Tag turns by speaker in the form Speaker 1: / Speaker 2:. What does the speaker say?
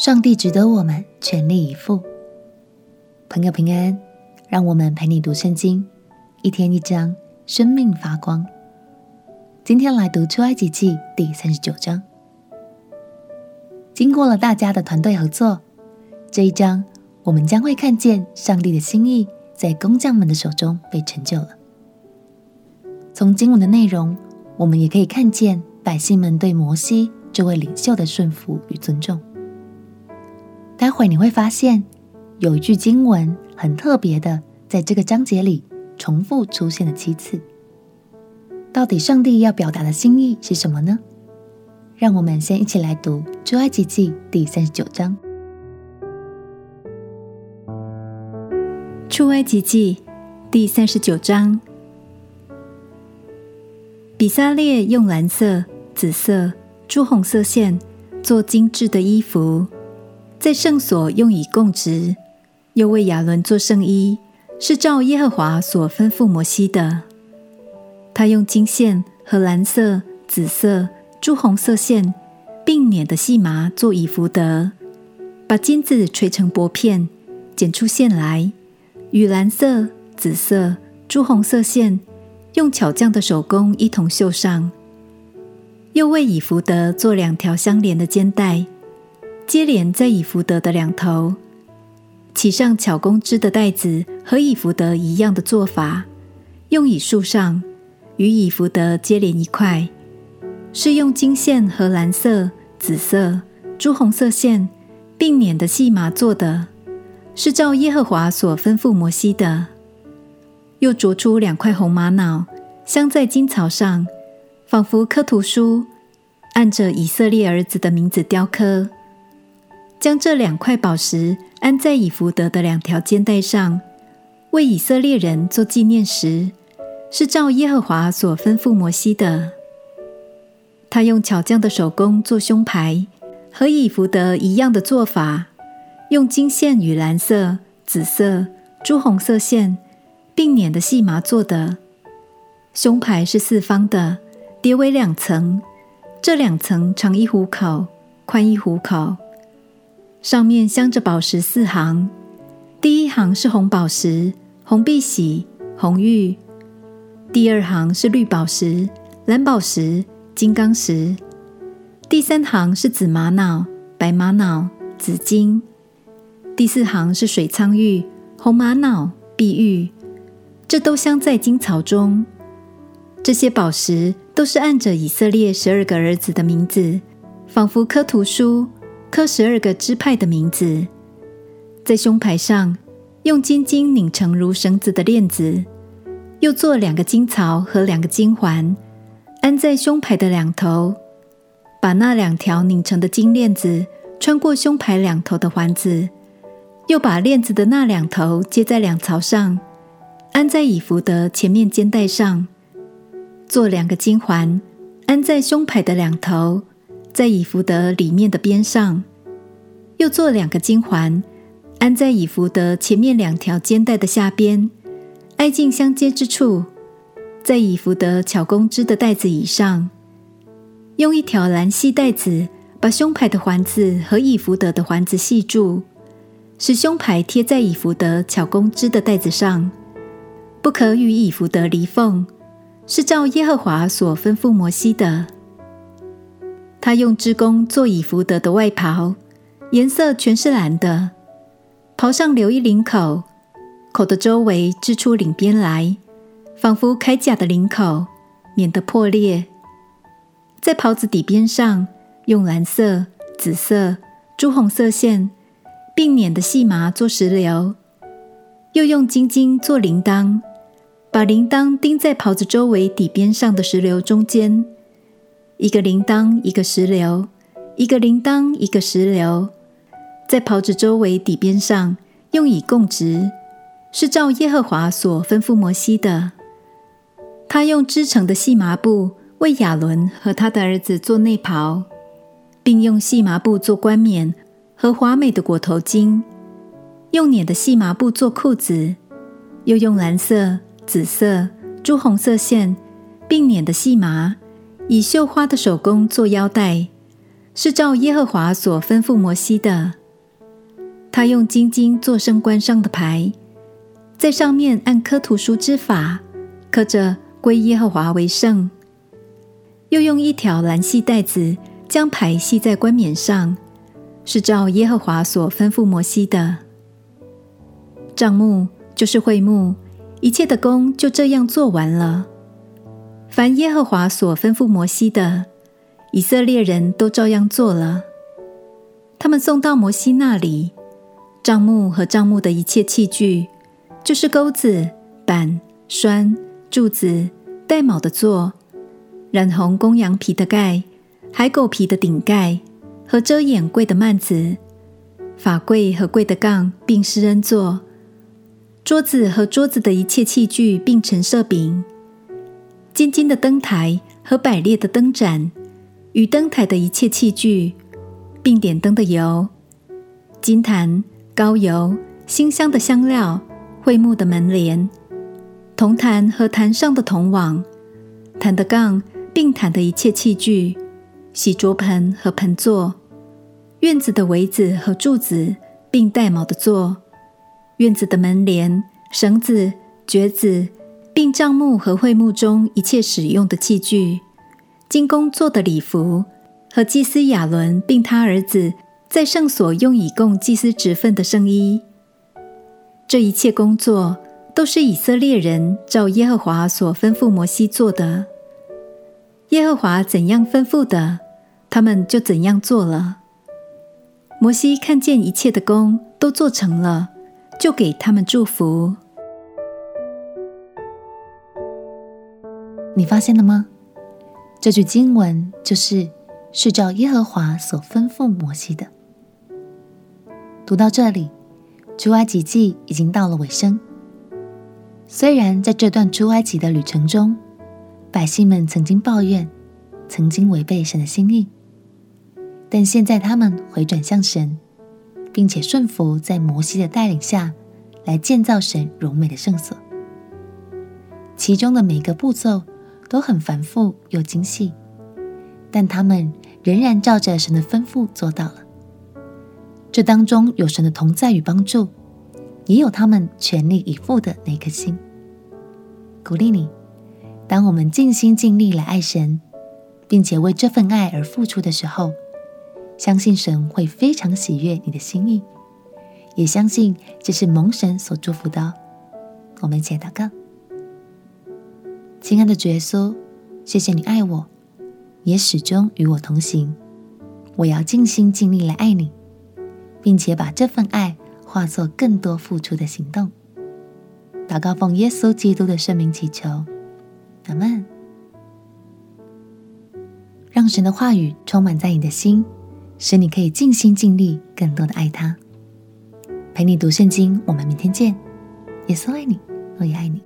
Speaker 1: 上帝值得我们全力以赴。朋友平安，让我们陪你读圣经，一天一章，生命发光。今天来读出埃及记第三十九章。经过了大家的团队合作，这一章我们将会看见上帝的心意在工匠们的手中被成就了。从经文的内容，我们也可以看见百姓们对摩西这位领袖的顺服与尊重。会你会发现，有一句经文很特别的，在这个章节里重复出现了七次。到底上帝要表达的心意是什么呢？让我们先一起来读《出埃及记》第三十九章。
Speaker 2: 《出埃及记》第三十九章，比撒列用蓝色、紫色、朱红色线做精致的衣服。在圣所用以供职，又为亚伦做圣衣，是照耶和华所吩咐摩西的。他用金线和蓝色、紫色、朱红色线，并捻的细麻做以弗得，把金子锤成薄片，剪出线来，与蓝色、紫色、朱红色线用巧匠的手工一同绣上。又为以弗得做两条相连的肩带。接连在以弗得的两头，系上巧工织的带子，和以弗得一样的做法，用以束上，与以弗得接连一块，是用金线和蓝色、紫色、朱红色线并捻的细麻做的，是照耶和华所吩咐摩西的。又琢出两块红玛瑙，镶在金槽上，仿佛刻图书，按着以色列儿子的名字雕刻。将这两块宝石安在以弗得的两条肩带上，为以色列人做纪念石，是照耶和华所吩咐摩西的。他用巧匠的手工做胸牌，和以弗得一样的做法，用金线与蓝色、紫色、朱红色线并捻的细麻做的。胸牌是四方的，叠为两层，这两层长一虎口，宽一虎口。上面镶着宝石四行，第一行是红宝石、红碧玺、红玉；第二行是绿宝石、蓝宝石、金刚石；第三行是紫玛瑙、白玛瑙、紫金；第四行是水苍玉、红玛瑙、碧玉。这都镶在金槽中。这些宝石都是按着以色列十二个儿子的名字，仿佛刻图书。刻十二个支派的名字，在胸牌上用金经拧成如绳子的链子，又做两个金槽和两个金环，安在胸牌的两头。把那两条拧成的金链子穿过胸牌两头的环子，又把链子的那两头接在两槽上，安在以弗的前面肩带上。做两个金环，安在胸牌的两头。在以弗得里面的边上，又做两个金环，安在以弗得前面两条肩带的下边，挨近相接之处，在以弗得巧工织的带子以上，用一条蓝细带子把胸牌的环子和以弗得的环子系住，使胸牌贴在以弗得巧工织的带子上，不可与以弗得离缝，是照耶和华所吩咐摩西的。他用织工做以福德的外袍，颜色全是蓝的。袍上留一领口，口的周围织出领边来，仿佛铠甲的领口，免得破裂。在袍子底边上，用蓝色、紫色、朱红色线，并捻的细麻做石榴，又用金经做铃铛，把铃铛钉在袍子周围底边上的石榴中间。一个铃铛，一个石榴；一个铃铛，一个石榴，在袍子周围底边上用以供职，是照耶和华所吩咐摩西的。他用织成的细麻布为亚伦和他的儿子做内袍，并用细麻布做冠冕和华美的裹头巾，用捻的细麻布做裤子，又用蓝色、紫色、朱红色线，并捻的细麻。以绣花的手工做腰带，是照耶和华所吩咐摩西的。他用金经做圣冠上的牌，在上面按刻图书之法刻着“归耶和华为圣”，又用一条蓝细带子将牌系在冠冕上，是照耶和华所吩咐摩西的。帐幕就是会幕，一切的工就这样做完了。凡耶和华所吩咐摩西的，以色列人都照样做了。他们送到摩西那里。帐幕和帐幕的一切器具，就是钩子、板、栓、柱子、带铆的座、染红公羊皮的盖、海狗皮的顶盖和遮掩柜的幔子、法柜和柜的杠，并施恩座、桌子和桌子的一切器具，并陈设饼、金金的灯台和摆列的灯盏与灯台的一切器具，并点灯的油、金坛。膏油、馨香的香料、桧木的门帘、铜坛和坛上的铜网、坛的杠，并坛的一切器具、洗濯盆和盆座、院子的围子和柱子，并带铆的座、院子的门帘、绳子、橛子，并帐幕和会幕中一切使用的器具、金工做的礼服和祭司亚伦并他儿子。在圣所用以供祭司职分的圣衣，这一切工作都是以色列人照耶和华所吩咐摩西做的。耶和华怎样吩咐的，他们就怎样做了。摩西看见一切的工都做成了，就给他们祝福。
Speaker 1: 你发现了吗？这句经文就是是照耶和华所吩咐摩西的。读到这里，出埃及记已经到了尾声。虽然在这段出埃及的旅程中，百姓们曾经抱怨，曾经违背神的心意，但现在他们回转向神，并且顺服在摩西的带领下来建造神荣美的圣所。其中的每个步骤都很繁复又精细，但他们仍然照着神的吩咐做到了。这当中有神的同在与帮助，也有他们全力以赴的那颗心。鼓励你，当我们尽心尽力来爱神，并且为这份爱而付出的时候，相信神会非常喜悦你的心意，也相信这是蒙神所祝福的。我们一起祷告：亲爱的主耶稣，谢谢你爱我，也始终与我同行。我要尽心尽力来爱你。并且把这份爱化作更多付出的行动。祷告奉耶稣基督的圣名祈求，阿门。让神的话语充满在你的心，使你可以尽心尽力更多的爱他。陪你读圣经，我们明天见。耶稣爱你，我也爱你。